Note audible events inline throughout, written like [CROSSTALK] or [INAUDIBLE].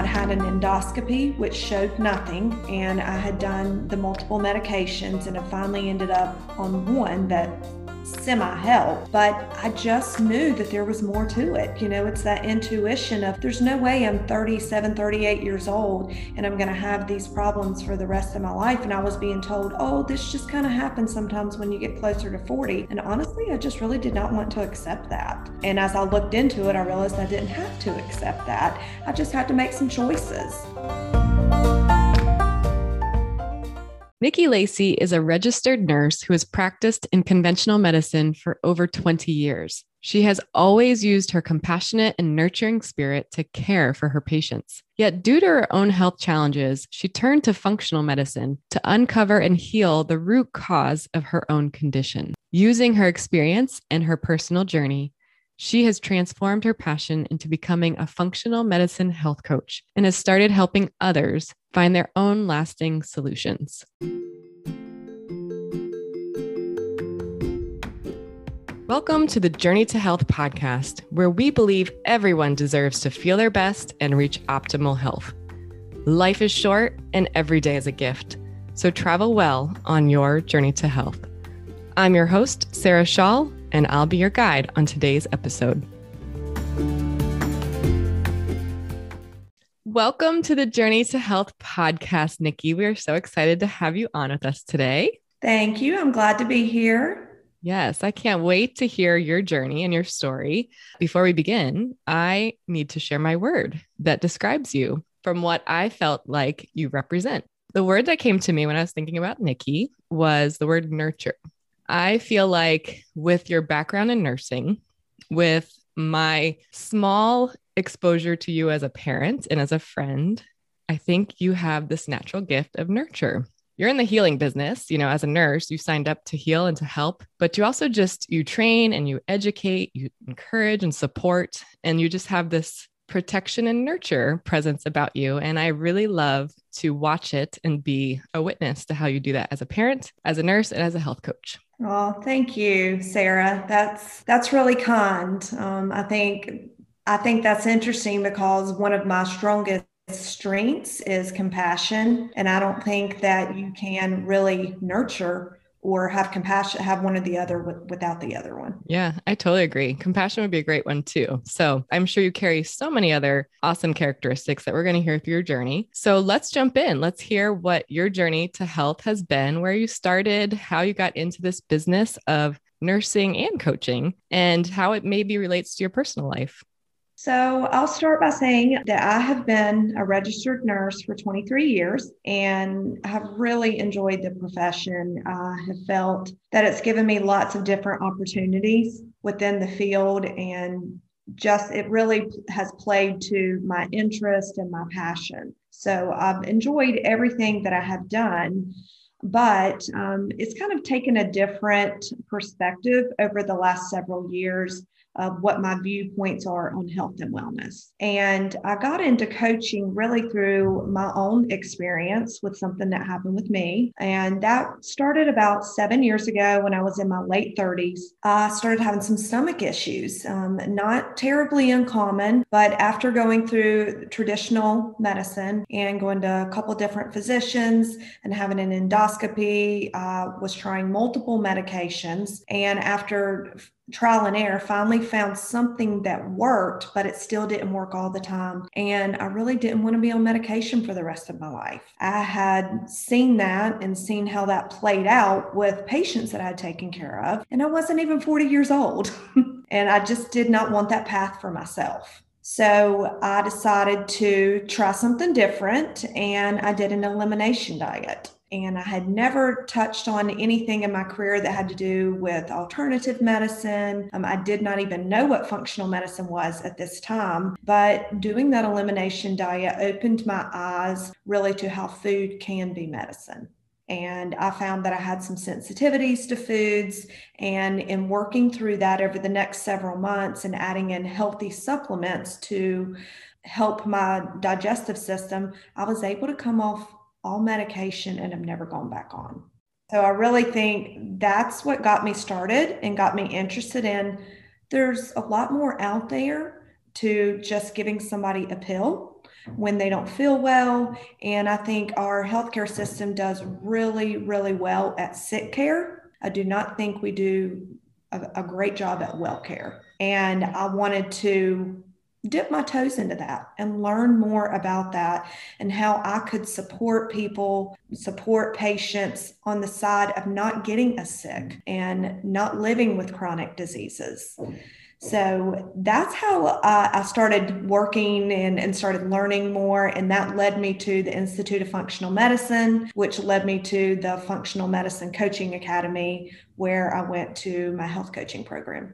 I'd had an endoscopy, which showed nothing, and I had done the multiple medications and had finally ended up on one that semi help, but I just knew that there was more to it. You know, it's that intuition of there's no way I'm 37, 38 years old and I'm going to have these problems for the rest of my life. And I was being told, oh, this just kind of happens sometimes when you get closer to 40. And honestly, I just really did not want to accept that. And as I looked into it, I realized I didn't have to accept that. I just had to make some choices. Nikki Lacey is a registered nurse who has practiced in conventional medicine for over 20 years. She has always used her compassionate and nurturing spirit to care for her patients. Yet, due to her own health challenges, she turned to functional medicine to uncover and heal the root cause of her own condition. Using her experience and her personal journey, she has transformed her passion into becoming a functional medicine health coach and has started helping others find their own lasting solutions. Welcome to the Journey to Health podcast, where we believe everyone deserves to feel their best and reach optimal health. Life is short and every day is a gift. So travel well on your journey to health. I'm your host, Sarah Shaw, and I'll be your guide on today's episode. Welcome to the Journey to Health podcast, Nikki. We are so excited to have you on with us today. Thank you. I'm glad to be here. Yes, I can't wait to hear your journey and your story. Before we begin, I need to share my word that describes you from what I felt like you represent. The word that came to me when I was thinking about Nikki was the word nurture. I feel like with your background in nursing, with my small exposure to you as a parent and as a friend, I think you have this natural gift of nurture. You're in the healing business, you know, as a nurse, you signed up to heal and to help, but you also just you train and you educate, you encourage and support and you just have this protection and nurture presence about you. And I really love to watch it and be a witness to how you do that as a parent, as a nurse, and as a health coach. Oh, thank you, Sarah. That's that's really kind. Um, I think I think that's interesting because one of my strongest strengths is compassion, and I don't think that you can really nurture or have compassion have one or the other without the other one. Yeah i totally agree. Compassion would be a great one too. So i'm sure you carry so many other awesome characteristics that we're going to hear through your journey. So let's jump in. Let's hear what your journey to health has been where you started how you got into this business of nursing and coaching and how it maybe relates to your personal life so I'll start by saying that I have been a registered nurse for 23 years and have really enjoyed the profession. I have felt that it's given me lots of different opportunities within the field and just it really has played to my interest and my passion. So I've enjoyed everything that I have done but um, it's kind of taken a different perspective over the last several years of what my viewpoints are on health and wellness. And I got into coaching really through my own experience with something that happened with me. And that started about seven years ago when I was in my late 30s. I started having some stomach issues, um, not terribly uncommon, but after going through traditional medicine and going to a couple different physicians and having an endoscopy, I was trying multiple medications. And after trial and error, finally found something that worked, but it still didn't work all the time. And I really didn't want to be on medication for the rest of my life. I had seen that and seen how that played out with patients that I had taken care of. And I wasn't even 40 years old. [LAUGHS] and I just did not want that path for myself. So I decided to try something different and I did an elimination diet and I had never touched on anything in my career that had to do with alternative medicine. Um, I did not even know what functional medicine was at this time, but doing that elimination diet opened my eyes really to how food can be medicine. And I found that I had some sensitivities to foods. And in working through that over the next several months and adding in healthy supplements to help my digestive system, I was able to come off all medication and have never gone back on. So I really think that's what got me started and got me interested in there's a lot more out there to just giving somebody a pill when they don't feel well. And I think our healthcare system does really, really well at sick care. I do not think we do a, a great job at well care. And I wanted to dip my toes into that and learn more about that and how I could support people, support patients on the side of not getting as sick and not living with chronic diseases. So that's how uh, I started working and, and started learning more. And that led me to the Institute of Functional Medicine, which led me to the Functional Medicine Coaching Academy, where I went to my health coaching program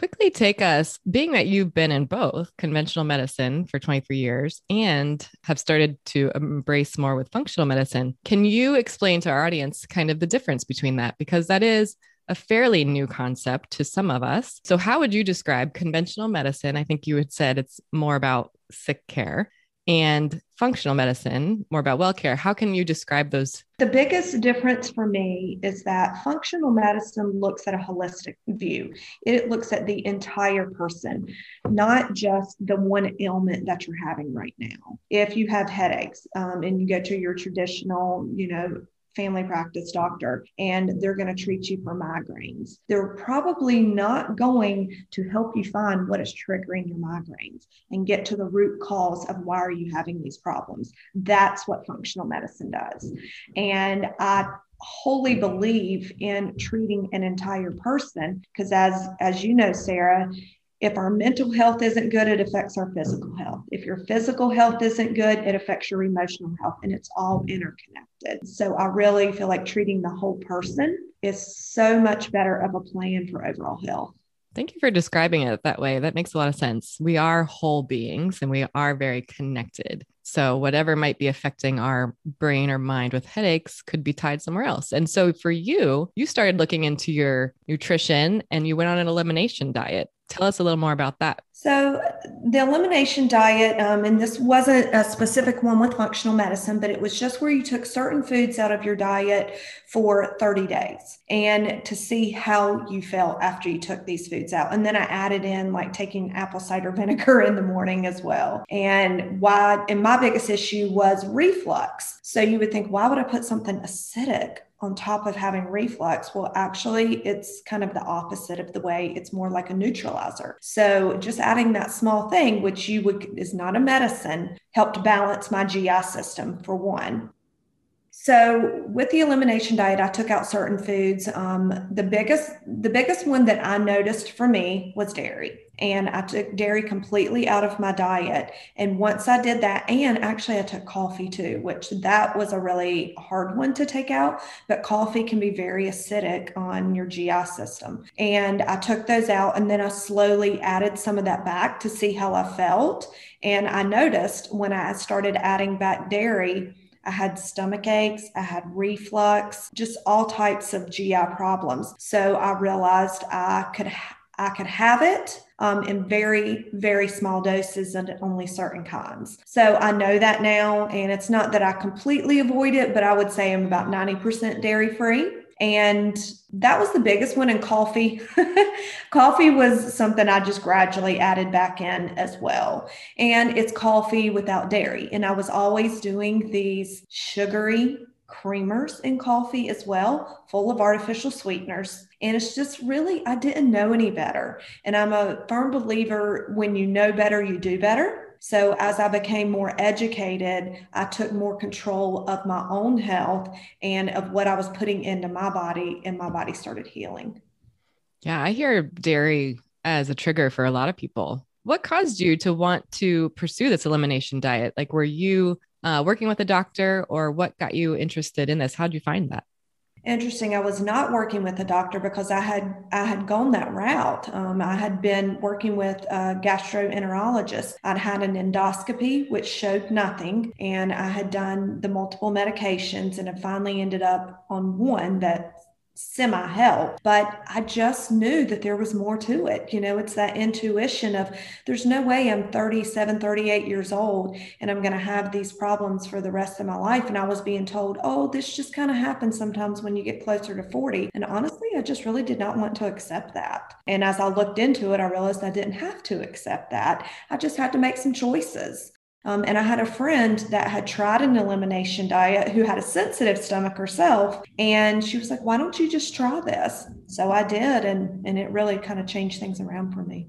quickly take us, being that you've been in both conventional medicine for 23 years and have started to embrace more with functional medicine, can you explain to our audience kind of the difference between that? Because that is a fairly new concept to some of us. So, how would you describe conventional medicine? I think you had said it's more about sick care and functional medicine, more about well care. How can you describe those? The biggest difference for me is that functional medicine looks at a holistic view. It looks at the entire person, not just the one ailment that you're having right now. If you have headaches um, and you go to your traditional, you know, family practice doctor and they're going to treat you for migraines. They're probably not going to help you find what is triggering your migraines and get to the root cause of why are you having these problems. That's what functional medicine does. And I wholly believe in treating an entire person because as as you know Sarah if our mental health isn't good, it affects our physical health. If your physical health isn't good, it affects your emotional health, and it's all interconnected. So I really feel like treating the whole person is so much better of a plan for overall health. Thank you for describing it that way. That makes a lot of sense. We are whole beings and we are very connected. So, whatever might be affecting our brain or mind with headaches could be tied somewhere else. And so, for you, you started looking into your nutrition and you went on an elimination diet. Tell us a little more about that. So, the elimination diet, um, and this wasn't a specific one with functional medicine, but it was just where you took certain foods out of your diet for 30 days and to see how you felt after you took these foods out. And then I added in like taking apple cider [LAUGHS] vinegar in the morning as well. And why, and my biggest issue was reflux. So, you would think, why would I put something acidic on top of having reflux. Well, actually, it's kind of the opposite of the way it's more like a neutralizer. So, just adding that small thing, which you would is not a medicine, helped balance my GI system for one. So with the elimination diet, I took out certain foods. Um, the biggest, the biggest one that I noticed for me was dairy, and I took dairy completely out of my diet. And once I did that, and actually I took coffee too, which that was a really hard one to take out. But coffee can be very acidic on your GI system, and I took those out, and then I slowly added some of that back to see how I felt. And I noticed when I started adding back dairy I had stomach aches, I had reflux, just all types of GI problems. So I realized I could I could have it um, in very, very small doses and only certain kinds. So I know that now, and it's not that I completely avoid it, but I would say I'm about 90% dairy free. And that was the biggest one in coffee. [LAUGHS] coffee was something I just gradually added back in as well. And it's coffee without dairy. And I was always doing these sugary creamers in coffee as well, full of artificial sweeteners. And it's just really, I didn't know any better. And I'm a firm believer when you know better, you do better. So as I became more educated, I took more control of my own health and of what I was putting into my body, and my body started healing. Yeah, I hear dairy as a trigger for a lot of people. What caused you to want to pursue this elimination diet? Like, were you uh, working with a doctor, or what got you interested in this? How did you find that? Interesting. I was not working with a doctor because I had I had gone that route. Um, I had been working with a gastroenterologist. I'd had an endoscopy which showed nothing, and I had done the multiple medications, and it finally ended up on one that semi help, but I just knew that there was more to it. You know, it's that intuition of there's no way I'm 37, 38 years old and I'm going to have these problems for the rest of my life. And I was being told, oh, this just kind of happens sometimes when you get closer to 40. And honestly, I just really did not want to accept that. And as I looked into it, I realized I didn't have to accept that. I just had to make some choices. Um, and I had a friend that had tried an elimination diet who had a sensitive stomach herself. And she was like, why don't you just try this? So I did. And, and it really kind of changed things around for me.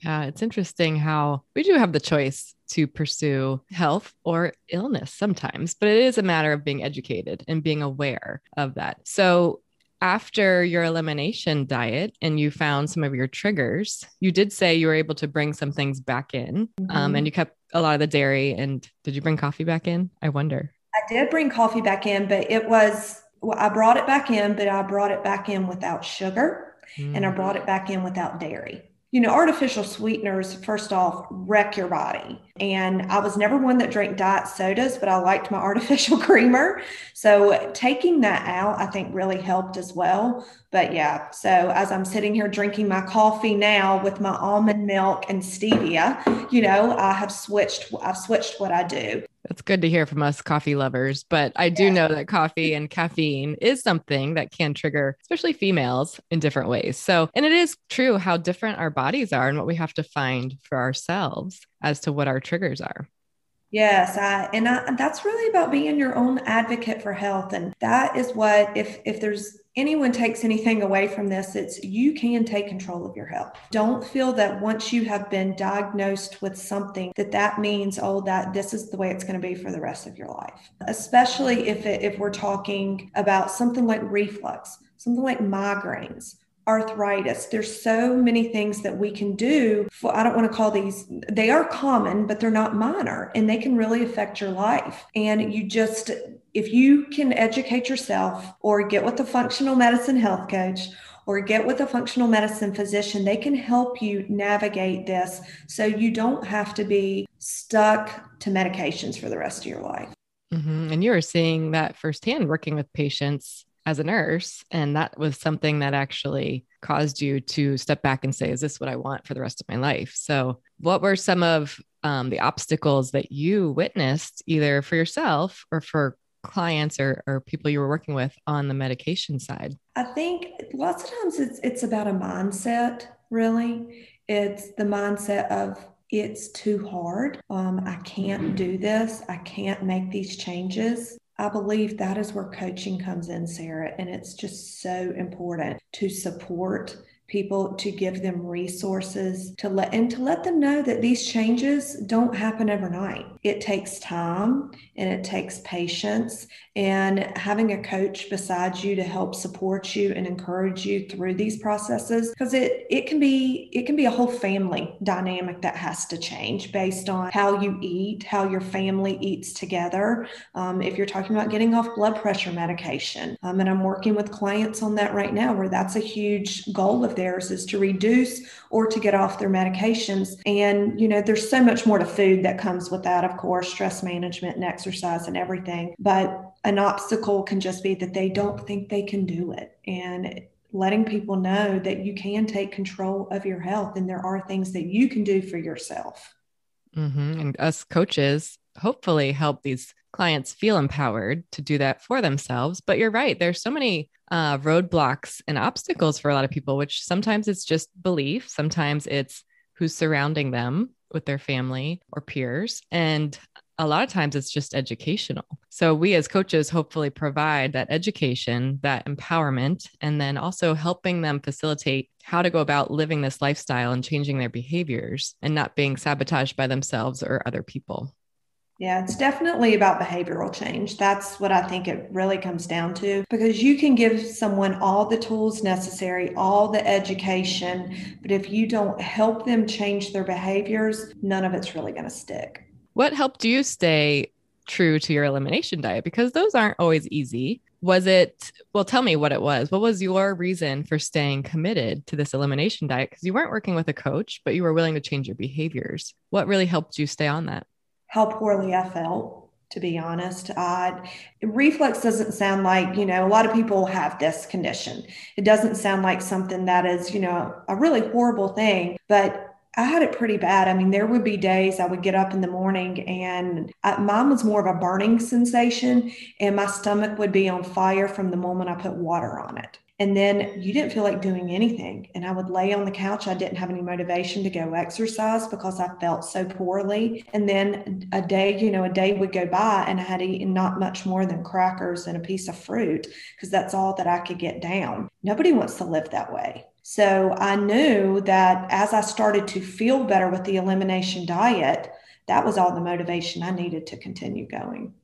Yeah, it's interesting how we do have the choice to pursue health or illness sometimes, but it is a matter of being educated and being aware of that. So, after your elimination diet and you found some of your triggers, you did say you were able to bring some things back in mm-hmm. um, and you kept a lot of the dairy. And did you bring coffee back in? I wonder. I did bring coffee back in, but it was, well, I brought it back in, but I brought it back in without sugar mm. and I brought it back in without dairy you know, artificial sweeteners, first off, wreck your body. And I was never one that drank diet sodas, but I liked my [LAUGHS] artificial creamer. So taking that out, I think really helped as well. But yeah, so as I'm sitting here drinking my coffee now with my almond milk and stevia, you know, I have switched, I've switched what I do. That's good to hear from us coffee lovers. But I do know that coffee and caffeine is something that can trigger, especially females, in different ways. So, and it is true how different our bodies are and what we have to find for ourselves as to what our triggers are. Yes, I, and I, that's really about being your own advocate for health, and that is what if if there's anyone takes anything away from this, it's you can take control of your health. Don't feel that once you have been diagnosed with something that that means oh that this is the way it's going to be for the rest of your life. Especially if it, if we're talking about something like reflux, something like migraines, arthritis. There's so many things that we can do. For, I don't want to call these, they are common, but they're not minor and they can really affect your life. And you just, if you can educate yourself or get with a functional medicine health coach or get with a functional medicine physician, they can help you navigate this so you don't have to be stuck to medications for the rest of your life. Mm-hmm. And you are seeing that firsthand working with patients as a nurse. And that was something that actually caused you to step back and say, is this what I want for the rest of my life? So, what were some of um, the obstacles that you witnessed either for yourself or for clients or, or people you were working with on the medication side? I think lots of times it's it's about a mindset, really. It's the mindset of it's too hard. Um, I can't do this. I can't make these changes. I believe that is where coaching comes in, Sarah. And it's just so important to support people to give them resources to let and to let them know that these changes don't happen overnight. It takes time and it takes patience and having a coach beside you to help support you and encourage you through these processes because it it can be it can be a whole family dynamic that has to change based on how you eat, how your family eats together. Um, if you're talking about getting off blood pressure medication, um, and I'm working with clients on that right now, where that's a huge goal of theirs is to reduce or to get off their medications. And, you know, there's so much more to food that comes with that, of course, stress management and exercise and everything. But an obstacle can just be that they don't think they can do it. And letting people know that you can take control of your health and there are things that you can do for yourself. Mm-hmm. And us coaches hopefully help these clients feel empowered to do that for themselves. But you're right, there's so many uh, roadblocks and obstacles for a lot of people, which sometimes it's just belief, sometimes it's who's surrounding them with their family or peers. And a lot of times it's just educational. So we as coaches hopefully provide that education, that empowerment, and then also helping them facilitate how to go about living this lifestyle and changing their behaviors and not being sabotaged by themselves or other people. Yeah, it's definitely about behavioral change. That's what I think it really comes down to because you can give someone all the tools necessary, all the education, but if you don't help them change their behaviors, none of it's really going to stick. What helped you stay true to your elimination diet? Because those aren't always easy. Was it, well, tell me what it was. What was your reason for staying committed to this elimination diet? Because you weren't working with a coach, but you were willing to change your behaviors. What really helped you stay on that? How poorly I felt, to be honest. Uh, reflux doesn't sound like, you know, a lot of people have this condition. It doesn't sound like something that is, you know, a really horrible thing, but I had it pretty bad. I mean, there would be days I would get up in the morning and I, mine was more of a burning sensation, and my stomach would be on fire from the moment I put water on it. And then you didn't feel like doing anything. And I would lay on the couch. I didn't have any motivation to go exercise because I felt so poorly. And then a day, you know, a day would go by and I had eaten not much more than crackers and a piece of fruit because that's all that I could get down. Nobody wants to live that way. So I knew that as I started to feel better with the elimination diet, that was all the motivation I needed to continue going.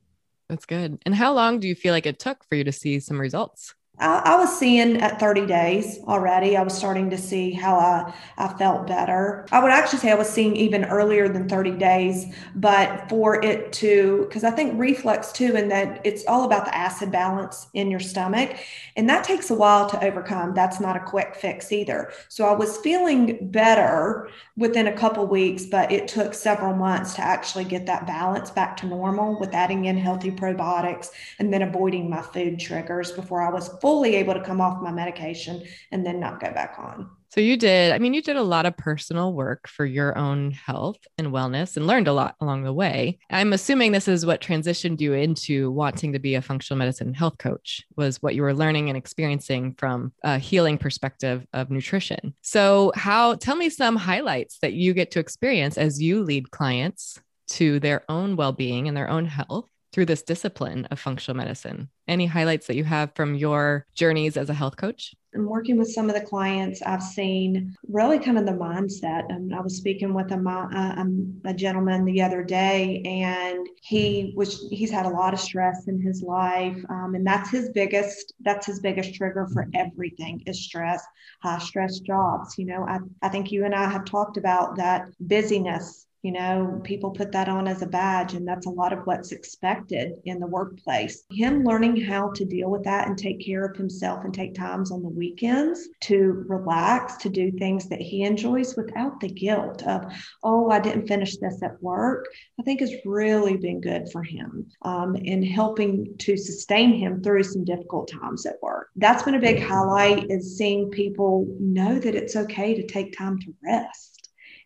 That's good. And how long do you feel like it took for you to see some results? I, I, was seeing at 30 days already. I was starting to see how I, I felt better. I would actually say I was seeing even earlier than 30 days, but for it to, because I think reflux too, and that it's all about the acid balance in your stomach. And that takes a while to overcome. That's not a quick fix either. So I was feeling better within a couple weeks, but it took several months to actually get that balance back to normal with adding in healthy probiotics and then avoiding my food triggers before I was fully able to come off my medication and then not go back on. So you did, I mean, you did a lot of personal work for your own health and wellness and learned a lot along the way. I'm assuming this is what transitioned you into wanting to be a functional medicine health coach was what you were learning and experiencing from a healing perspective of nutrition. So how tell me some highlights that you get to experience as you lead clients to their own well-being and their own health through this discipline of functional medicine. Any highlights that you have from your journeys as a health coach? I'm working with some of the clients. I've seen really kind of the mindset. And I was speaking with a, um, a gentleman the other day, and he was he's had a lot of stress in his life, um, and that's his biggest that's his biggest trigger for everything is stress, high stress jobs. You know, I I think you and I have talked about that busyness you know, people put that on as a badge, and that's a lot of what's expected in the workplace. Him learning how to deal with that and take care of himself and take times on the weekends to relax, to do things that he enjoys without the guilt of, oh, I didn't finish this at work, I think has really been good for him um, in helping to sustain him through some difficult times at work. That's been a big highlight is seeing people know that it's okay to take time to rest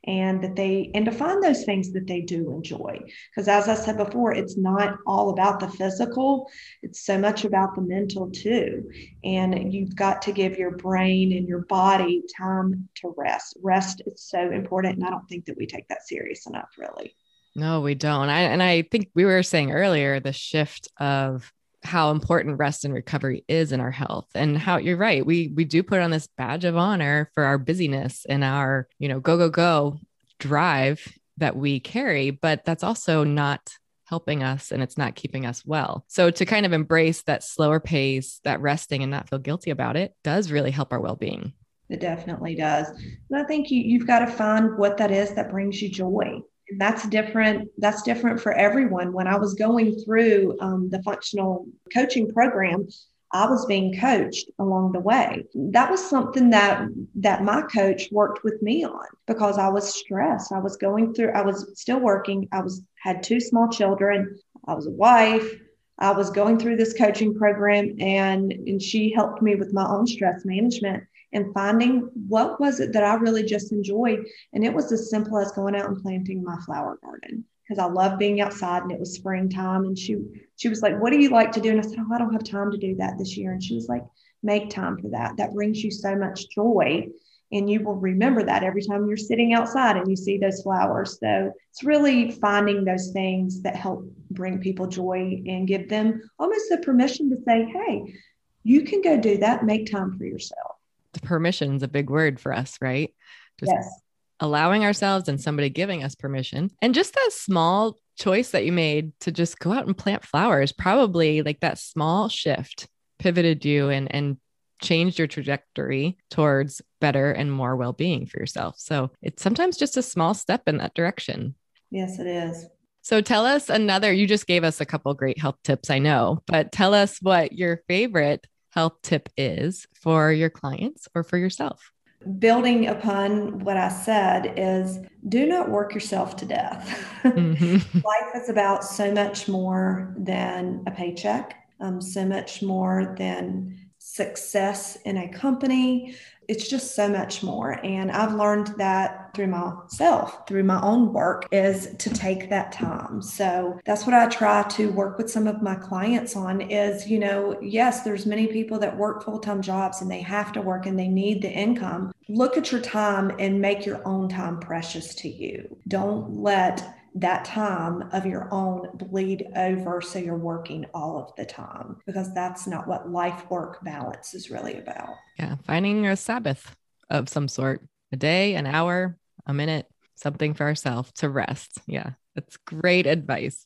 and that they and to find those things that they do enjoy. Because as i said before it's not all about the physical it's so much about the mental too. And you've got to give your brain and your body time to rest. Rest is so important and i don't think that we take that serious enough really. No we don't. I, and i think we were saying earlier the shift of how important rest and recovery is in our health. And how you're right we we do put on this badge of honor for our busyness and our you know go go go drive that we carry but that's also not helping us and it's not keeping us well. So to kind of embrace that slower pace that resting and not feel guilty about it does really help our well-being. It definitely does. And i think you, you've got to find what that is that brings you joy that's different that's different for everyone. When i was going through um, the functional coaching program i was being coached along the way. That was something that that my coach worked with me on because i was stressed. I was going through i was still working. I was had two small children. I was a wife. I was going through this coaching program and and she helped me with my own stress management and finding what was it that I really just enjoyed. And it was as simple as going out and planting my flower garden because I love being outside and it was springtime. And she she was like, What do you like to do? And I said, Oh, I don't have time to do that this year. And she was like, Make time for that. That brings you so much joy. And you will remember that every time you're sitting outside and you see those flowers. So it's really finding those things that help bring people joy and give them almost the permission to say, Hey, you can go do that. Make time for yourself permission is a big word for us, right? Just yes. allowing ourselves and somebody giving us permission. And just that small choice that you made to just go out and plant flowers, probably like that small shift pivoted you and and changed your trajectory towards better and more well-being for yourself. So it's sometimes just a small step in that direction. Yes, it is. So tell us another, you just gave us a couple great health tips, I know, but tell us what your favorite health tip is for your clients or for yourself? Building upon what I said is do not work yourself to death. Mm-hmm. [LAUGHS] Life is about so much more than a paycheck, um, so much more than success in a company. It's just so much more. And I've learned that through myself, through my own work, is to take that time. So that's what I try to work with some of my clients on is, you know, yes, there's many people that work full-time jobs and they have to work and they need the income. Look at your time and make your own time precious to you. Don't let that time of your own bleed over so you're working all of the time because that's not what life work balance is really about. Yeah, finding a Sabbath of some sort, a day, an hour, a minute, something for ourselves to rest. Yeah, that's great advice.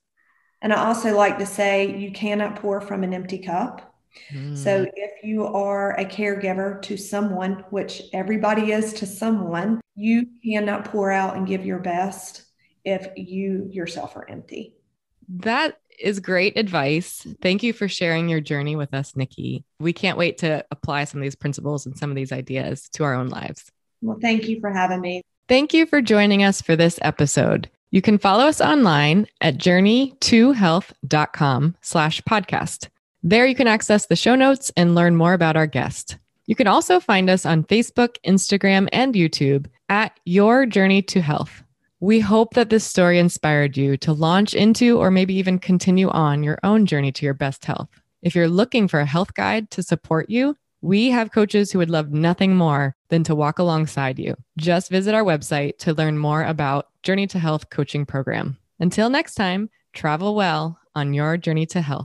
And I also like to say you cannot pour from an empty cup. Mm. So if you are a caregiver to someone, which everybody is to someone, you cannot pour out and give your best if you yourself are empty. That is great advice. Thank you for sharing your journey with us, Nikki. We can't wait to apply some of these principles and some of these ideas to our own lives. Well, thank you for having me. Thank you for joining us for this episode. You can follow us online at journey2health.com slash podcast. There you can access the show notes and learn more about our guest. You can also find us on Facebook, Instagram, and YouTube at Your Journey to Health. We hope that this story inspired you to launch into or maybe even continue on your own journey to your best health. If you're looking for a health guide to support you, we have coaches who would love nothing more than to walk alongside you. Just visit our website to learn more about Journey to Health coaching program. Until next time, travel well on your journey to health.